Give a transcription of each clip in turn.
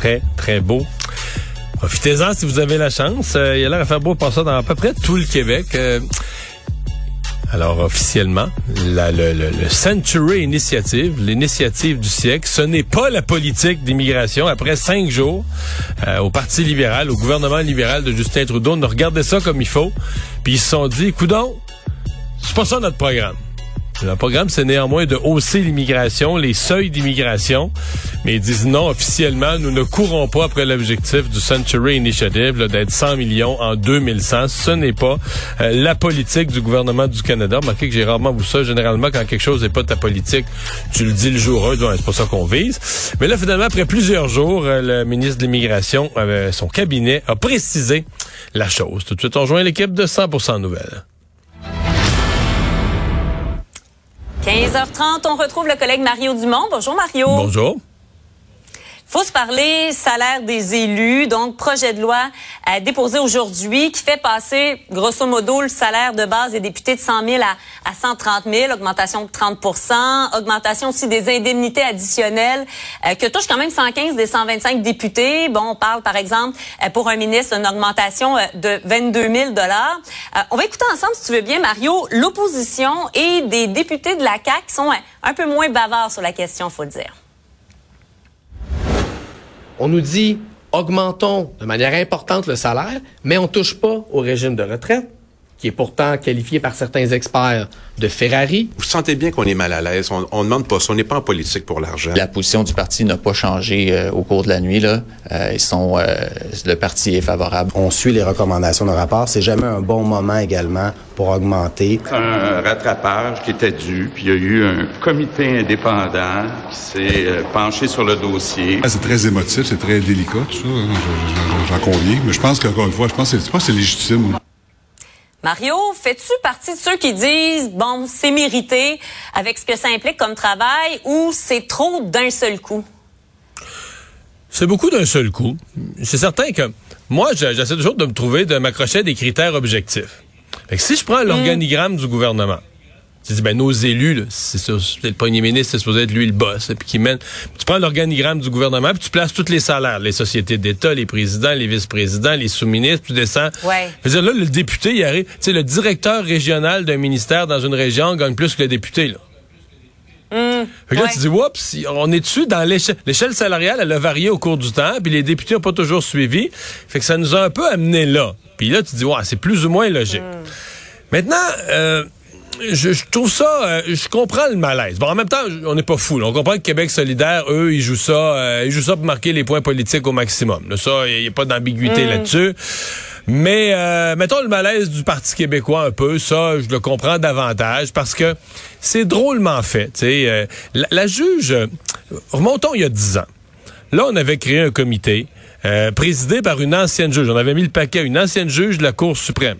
très, très beau. Profitez-en si vous avez la chance. Euh, il y a l'air à faire beau pour ça dans à peu près tout le Québec. Euh, alors officiellement, la, le, le, le, Century Initiative, l'initiative du siècle, ce n'est pas la politique d'immigration. Après cinq jours, euh, au Parti libéral, au gouvernement libéral de Justin Trudeau, on a regardé ça comme il faut, puis ils se sont dit, coudon, c'est pas ça notre programme. Le programme, c'est néanmoins de hausser l'immigration, les seuils d'immigration, mais ils disent non, officiellement, nous ne courons pas après l'objectif du Century Initiative d'être 100 millions en 2100. Ce n'est pas euh, la politique du gouvernement du Canada. Remarquez que j'ai rarement vu ça. Généralement, quand quelque chose n'est pas ta politique, tu le dis le jour 1, c'est pas ça qu'on vise. Mais là, finalement, après plusieurs jours, euh, le ministre de l'Immigration, euh, son cabinet, a précisé la chose. Tout de suite, on rejoint l'équipe de 100% Nouvelles. 15h30, on retrouve le collègue Mario Dumont. Bonjour Mario. Bonjour faut se parler salaire des élus. Donc, projet de loi euh, déposé aujourd'hui qui fait passer, grosso modo, le salaire de base des députés de 100 000 à, à 130 000, augmentation de 30% augmentation aussi des indemnités additionnelles euh, que touchent quand même 115 des 125 députés. Bon, on parle, par exemple, euh, pour un ministre, d'une augmentation euh, de 22 000 dollars. Euh, on va écouter ensemble, si tu veux bien, Mario, l'opposition et des députés de la qui sont un peu moins bavards sur la question, faut le dire. On nous dit augmentons de manière importante le salaire, mais on touche pas au régime de retraite, qui est pourtant qualifié par certains experts de Ferrari. Vous sentez bien qu'on est mal à l'aise. On, on demande pas ça. On n'est pas en politique pour l'argent. La position du parti n'a pas changé euh, au cours de la nuit. Là. Euh, ils sont, euh, le parti est favorable. On suit les recommandations de rapport. C'est jamais un bon moment également pour augmenter. C'est un rattrapage qui était dû. Puis il y a eu un comité indépendant qui s'est penché sur le dossier. C'est très émotif, c'est très délicat, tout ça. J'en conviens. Mais je pense qu'encore une fois, je pense que c'est légitime. Mario, fais-tu partie de ceux qui disent, bon, c'est mérité avec ce que ça implique comme travail ou c'est trop d'un seul coup? C'est beaucoup d'un seul coup. C'est certain que moi, j'essaie toujours de me trouver, de m'accrocher à des critères objectifs. Fait que si je prends l'organigramme du gouvernement, tu dis, ben, nos élus, c'est le premier ministre, c'est supposé être lui le boss, puis qui mène. Tu prends l'organigramme du gouvernement, puis tu places tous les salaires, les sociétés d'État, les présidents, les vice-présidents, les sous-ministres, tu descends. Ouais. Je veux dire, là, le député, il arrive. Tu sais, le directeur régional d'un ministère dans une région gagne plus que le député, là. Mmh, fait que là, ouais. tu dis, oups, on est dessus dans l'échelle. L'échelle salariale, elle a varié au cours du temps, puis les députés n'ont pas toujours suivi. Fait que ça nous a un peu amené là. Puis là, tu dis, ouais, c'est plus ou moins logique. Maintenant, euh, je, je, trouve ça, euh, je comprends le malaise. Bon, en même temps, on n'est pas fou. Là. On comprend que Québec solidaire, eux, ils jouent ça, euh, ils jouent ça pour marquer les points politiques au maximum. Là, ça, il n'y a pas d'ambiguïté là-dessus. Mais euh, mettons le malaise du Parti québécois un peu, ça, je le comprends davantage parce que c'est drôlement fait. Euh, la, la, juge, remontons il y a dix ans. Là, on avait créé un comité euh, présidé par une ancienne juge. On avait mis le paquet, une ancienne juge de la Cour suprême.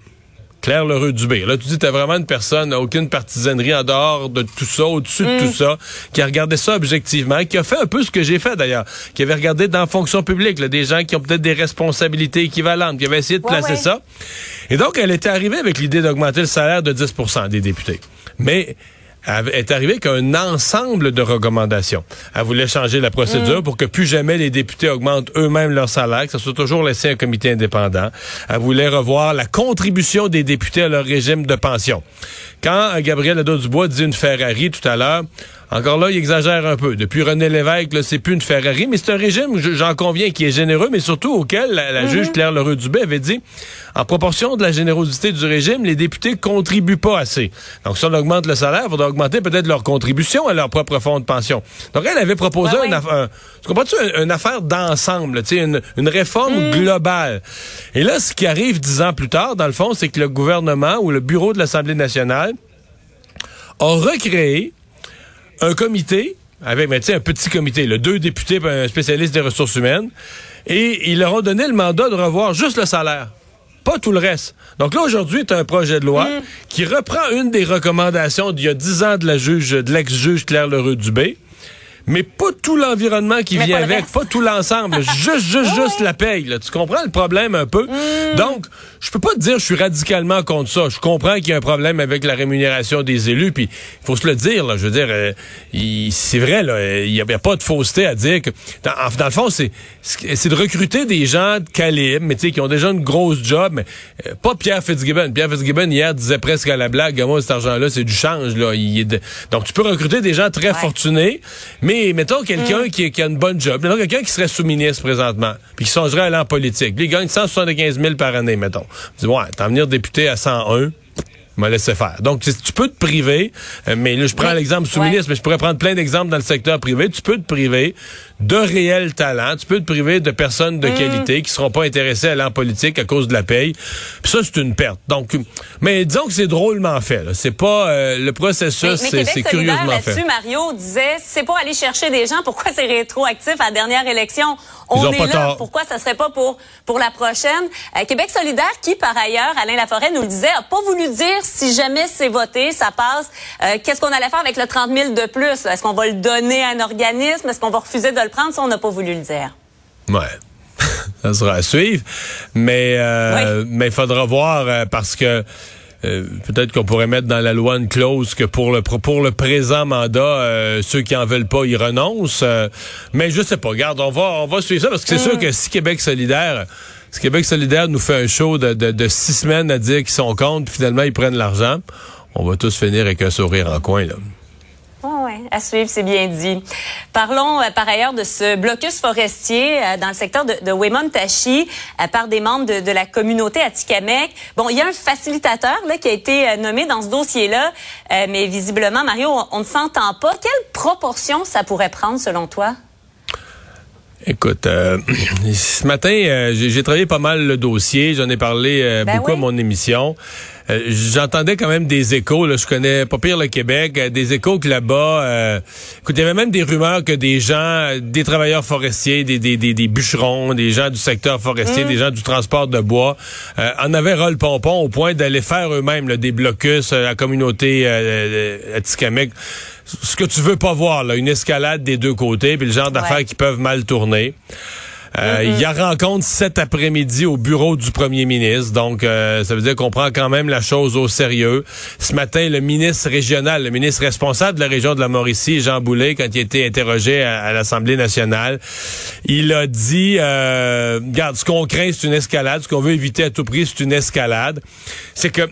Claire Lheureux Dubé. Là, tu dis, t'as vraiment une personne, aucune partisanerie en dehors de tout ça, au-dessus de tout ça, qui a regardé ça objectivement, qui a fait un peu ce que j'ai fait d'ailleurs, qui avait regardé dans la fonction publique, là, des gens qui ont peut-être des responsabilités équivalentes, qui avaient essayé de placer ouais. ça. Et donc, elle était arrivée avec l'idée d'augmenter le salaire de 10% des députés. Mais elle est arrivée avec un ensemble de recommandations. Elle voulait changer la procédure mmh. pour que plus jamais les députés augmentent eux-mêmes leur salaire, que ça soit toujours laissé un comité indépendant. Elle voulait revoir la contribution des députés à leur régime de pension. Quand Gabriel Nadeau-Dubois dit une Ferrari tout à l'heure, encore là, il exagère un peu. Depuis René Lévesque, c'est plus une Ferrari, mais c'est un régime, j'en conviens, qui est généreux, mais surtout auquel la, la mmh. juge Claire Lheureux-Dubé avait dit, en proportion de la générosité du régime, les députés contribuent pas assez. Donc, si on augmente le salaire, il faudra augmenter peut-être leur contribution à leur propre fonds de pension. Donc, elle avait proposé ouais. affaire, tu comprends-tu, une, une, affaire d'ensemble, tu sais, une, une réforme mmh. globale. Et là, ce qui arrive dix ans plus tard, dans le fond, c'est que le gouvernement ou le bureau de l'Assemblée nationale a recréé un comité avec sais, un petit comité, là, deux députés et un spécialiste des ressources humaines, et ils leur ont donné le mandat de revoir juste le salaire pas tout le reste. Donc là, aujourd'hui, tu as un projet de loi Mm. qui reprend une des recommandations d'il y a dix ans de la juge, de l'ex-juge Claire Leroux-Dubé, mais pas tout l'environnement qui Mais vient pas avec, reste. pas tout l'ensemble, juste, juste, juste la paye. Là. Tu comprends le problème un peu? Mm. Donc, je peux pas te dire que je suis radicalement contre ça. Je comprends qu'il y a un problème avec la rémunération des élus, puis il faut se le dire, là, je veux dire, euh, c'est vrai, là, il n'y a, il y a pas de fausseté à dire que, dans, le fond, c'est c'est de recruter des gens de calibre, mais tu sais, qui ont déjà une grosse job, mais euh, pas Pierre Fitzgibbon. Pierre Fitzgibbon, hier, disait presque à la blague, moi, cet argent-là, c'est du change, là. Il est de- Donc, tu peux recruter des gens très fortunés, mais mettons quelqu'un qui, qui a une bonne job, mettons quelqu'un qui serait sous-ministre présentement, puis qui songerait à aller en politique. Lui, il gagne 175 000 par année, mettons. Tu dis, ouais, t'en venir député à 101, m'a laissé faire. Donc, tu peux te priver, euh, mais là, je prends Oui. l'exemple sous-ministre, mais je pourrais prendre plein d'exemples dans le secteur privé. Tu peux te priver de réels talents, tu peux te priver de personnes de Mm. qualité qui seront pas intéressées à aller en politique à cause de la paye. Puis ça, c'est une perte. Donc, mais disons que c'est drôlement fait. C'est pas euh, le processus, c'est curieusement fait. Mario disait, c'est pour aller chercher des gens. Pourquoi c'est rétroactif à la dernière élection? On est là. tort. Pourquoi ça serait pas pour, pour la prochaine? Euh, Québec solidaire, qui par ailleurs, Alain Laforêt nous le disait, a pas voulu dire si jamais c'est voté, ça passe, euh, qu'est-ce qu'on allait faire avec le 30 000 de plus? Est-ce qu'on va le donner à un organisme? Est-ce qu'on va refuser de le prendre? Ça, on n'a pas voulu le dire. Ouais. ça sera à suivre. Mais euh, Oui. mais il faudra voir euh, parce que euh, peut-être qu'on pourrait mettre dans la loi une clause que pour le pour le présent mandat, euh, ceux qui en veulent pas, ils renoncent. Euh, mais je sais pas. Regarde, on va on va suivre ça parce que c'est sûr que si Québec solidaire si Québec solidaire nous fait un show de, six semaines à dire qu'ils sont contre, puis finalement ils prennent l'argent, on va tous finir avec un sourire en coin là. Oh ouais, à suivre, c'est bien dit. Parlons euh, par ailleurs de ce blocus forestier euh, dans le secteur de, de Weymouth-Tachi euh, par des membres de, la communauté Atikamekw. Bon, il y a un facilitateur là, qui a été euh, nommé dans ce dossier-là, mais visiblement, Mario, on, on ne s'entend pas. Quelle proportion ça pourrait prendre selon toi? Écoute, euh, ce matin, euh, j'ai travaillé pas mal le dossier. J'en ai parlé euh, Ben beaucoup oui. à mon émission. Euh, J'entendais quand même des échos. Là, je connais pas pire le Québec. euh, des échos que là-bas, euh, écoute, il y avait même des rumeurs que des gens, des travailleurs forestiers, des, des, des, des bûcherons, des gens du secteur forestier, des gens du transport de bois, euh, en avaient ras le pompon au point d'aller faire eux-mêmes des blocus à la communauté Atikamekw ce que tu veux pas voir, là, une escalade des deux côtés, puis le genre d'affaires Ouais. qui peuvent mal tourner. Euh, Il y a rencontre cet après-midi au bureau du premier ministre, donc euh, ça veut dire qu'on prend quand même la chose au sérieux. Ce matin, le ministre régional, le ministre responsable de la région de la Mauricie, Jean Boulet, quand il a été interrogé à, à l'Assemblée nationale, il a dit, euh, regarde, ce qu'on craint, c'est une escalade, ce qu'on veut éviter à tout prix, c'est une escalade. C'est que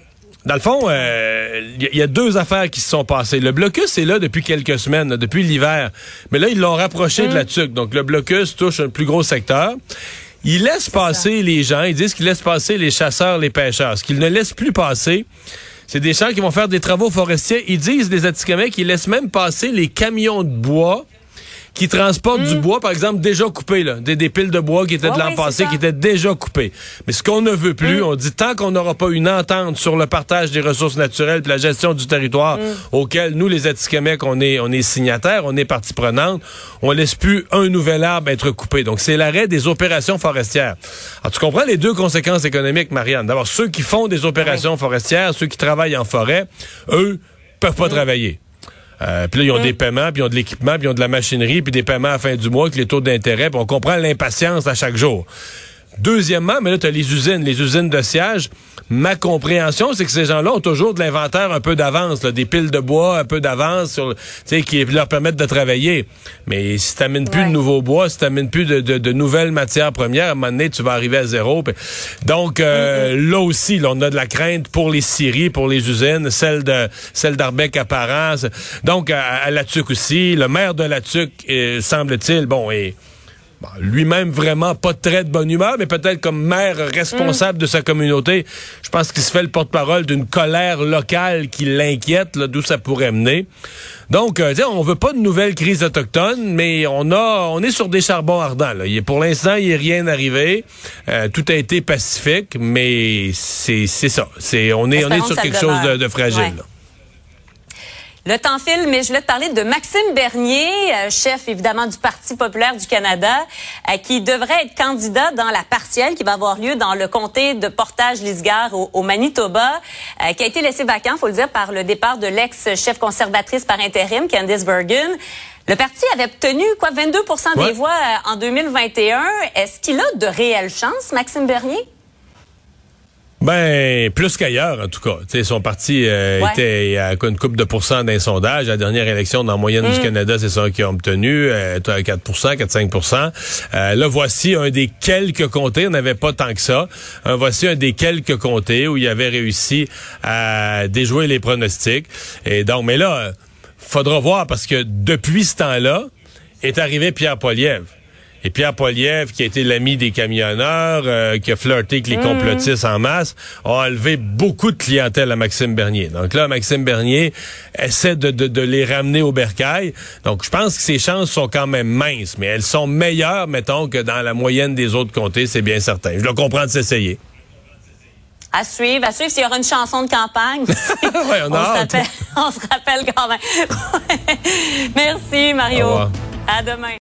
dans le fond, euh, il y, a- y a deux affaires qui se sont passées. Le blocus est là depuis quelques semaines, là, depuis l'hiver. Mais là, ils l'ont rapproché de la TUC. Donc, le blocus touche un plus gros secteur. Ils laissent passer les gens. Ils disent qu'ils laissent passer les chasseurs, les pêcheurs. Ce qu'ils ne laissent plus passer, c'est des gens qui vont faire des travaux forestiers. Ils disent, les Atikamekw, qu'ils laissent même passer les camions de bois qui transportent du bois, par exemple, déjà coupé, là, des, des piles de bois qui étaient de l'an oui, passé, qui étaient déjà coupées. Mais ce qu'on ne veut plus, on dit tant qu'on n'aura pas une entente sur le partage des ressources naturelles puis la gestion du territoire auquel nous, les Atikamekw, on est, on est signataires, on est partie prenante, on laisse plus un nouvel arbre être coupé. Donc, c'est l'arrêt des opérations forestières. Alors, tu comprends les deux conséquences économiques, Marianne? D'abord, ceux qui font des opérations forestières, ceux qui travaillent en forêt, eux, peuvent pas travailler. Euh, puis là, ils ont des paiements, puis ils ont de l'équipement, puis ils ont de la machinerie, puis des paiements à la fin du mois, avec les taux d'intérêt, puis on comprend l'impatience à chaque jour. Deuxièmement, mais là, tu as les usines, les usines de siège. Ma compréhension, c'est que ces gens-là ont toujours de l'inventaire un peu d'avance, des piles de bois un peu d'avance, sur, tu qui leur permettent de travailler. Mais si t'amènes plus Ouais. de nouveaux bois, si t'amènes plus de, de, de nouvelles matières premières, à un moment donné, tu vas arriver à zéro. Donc, euh, là aussi, là, on a de la crainte pour les scieries, pour les usines, celle de celle d'Arbec apparent. Donc, à, à la TUC aussi, le maire de la TUC, euh, semble-t-il, bon, est Bon, lui-même vraiment pas très de bonne humeur, mais peut-être comme maire responsable de sa communauté, je pense qu'il se fait le porte-parole d'une colère locale qui l'inquiète, là, d'où ça pourrait mener. Donc, euh, on veut pas de nouvelle crise autochtone, mais on a, on est sur des charbons ardents. Là. Il est- pour l'instant, il n'est rien arrivé. Euh, tout a été pacifique, mais c'est c'est ça. C'est on est on est sur que quelque chose de, fragile. Ouais. là. Le temps file, mais je voulais te parler de Maxime Bernier, euh, chef évidemment du Parti populaire du Canada, euh, qui devrait être candidat dans la partielle qui va avoir lieu dans le comté de Portage-Lisgar au, Manitoba, euh, qui a été laissé vacant, faut le dire, par le départ de l'ex-chef conservatrice par intérim, Candice Bergen. Le parti avait obtenu quoi 22 des voix en 2021. Est-ce qu'il a de réelles chances, Maxime Bernier? Ben, plus qu'ailleurs, en tout cas. son parti euh, était à une coupe de pourcents d'un sondage. La dernière élection dans la moyenne du mm. Canada, c'est ça qu'ils ont obtenu. Euh, 4% 4-5% euh, Là, voici un des quelques comtés. On n'avait pas tant que ça. Euh, voici un des quelques comtés où il avait réussi à déjouer les pronostics. Et donc, mais là, faudra voir parce que depuis ce temps-là, est arrivé Pierre Poilievre. Et Pierre Poliev, qui a été l'ami des camionneurs, euh, qui a flirté avec les mm. complotistes en masse, a enlevé beaucoup de clientèle à Maxime Bernier. Donc là, Maxime Bernier essaie de, de, les ramener au bercail. Donc je pense que ses chances sont quand même minces, mais elles sont meilleures, mettons, que dans la moyenne des autres comtés, c'est bien certain. Je le comprends de s'essayer. À suivre, à suivre s'il y aura une chanson de campagne. ouais, on, se rappelle, on se rappelle quand même. Merci Mario. À demain.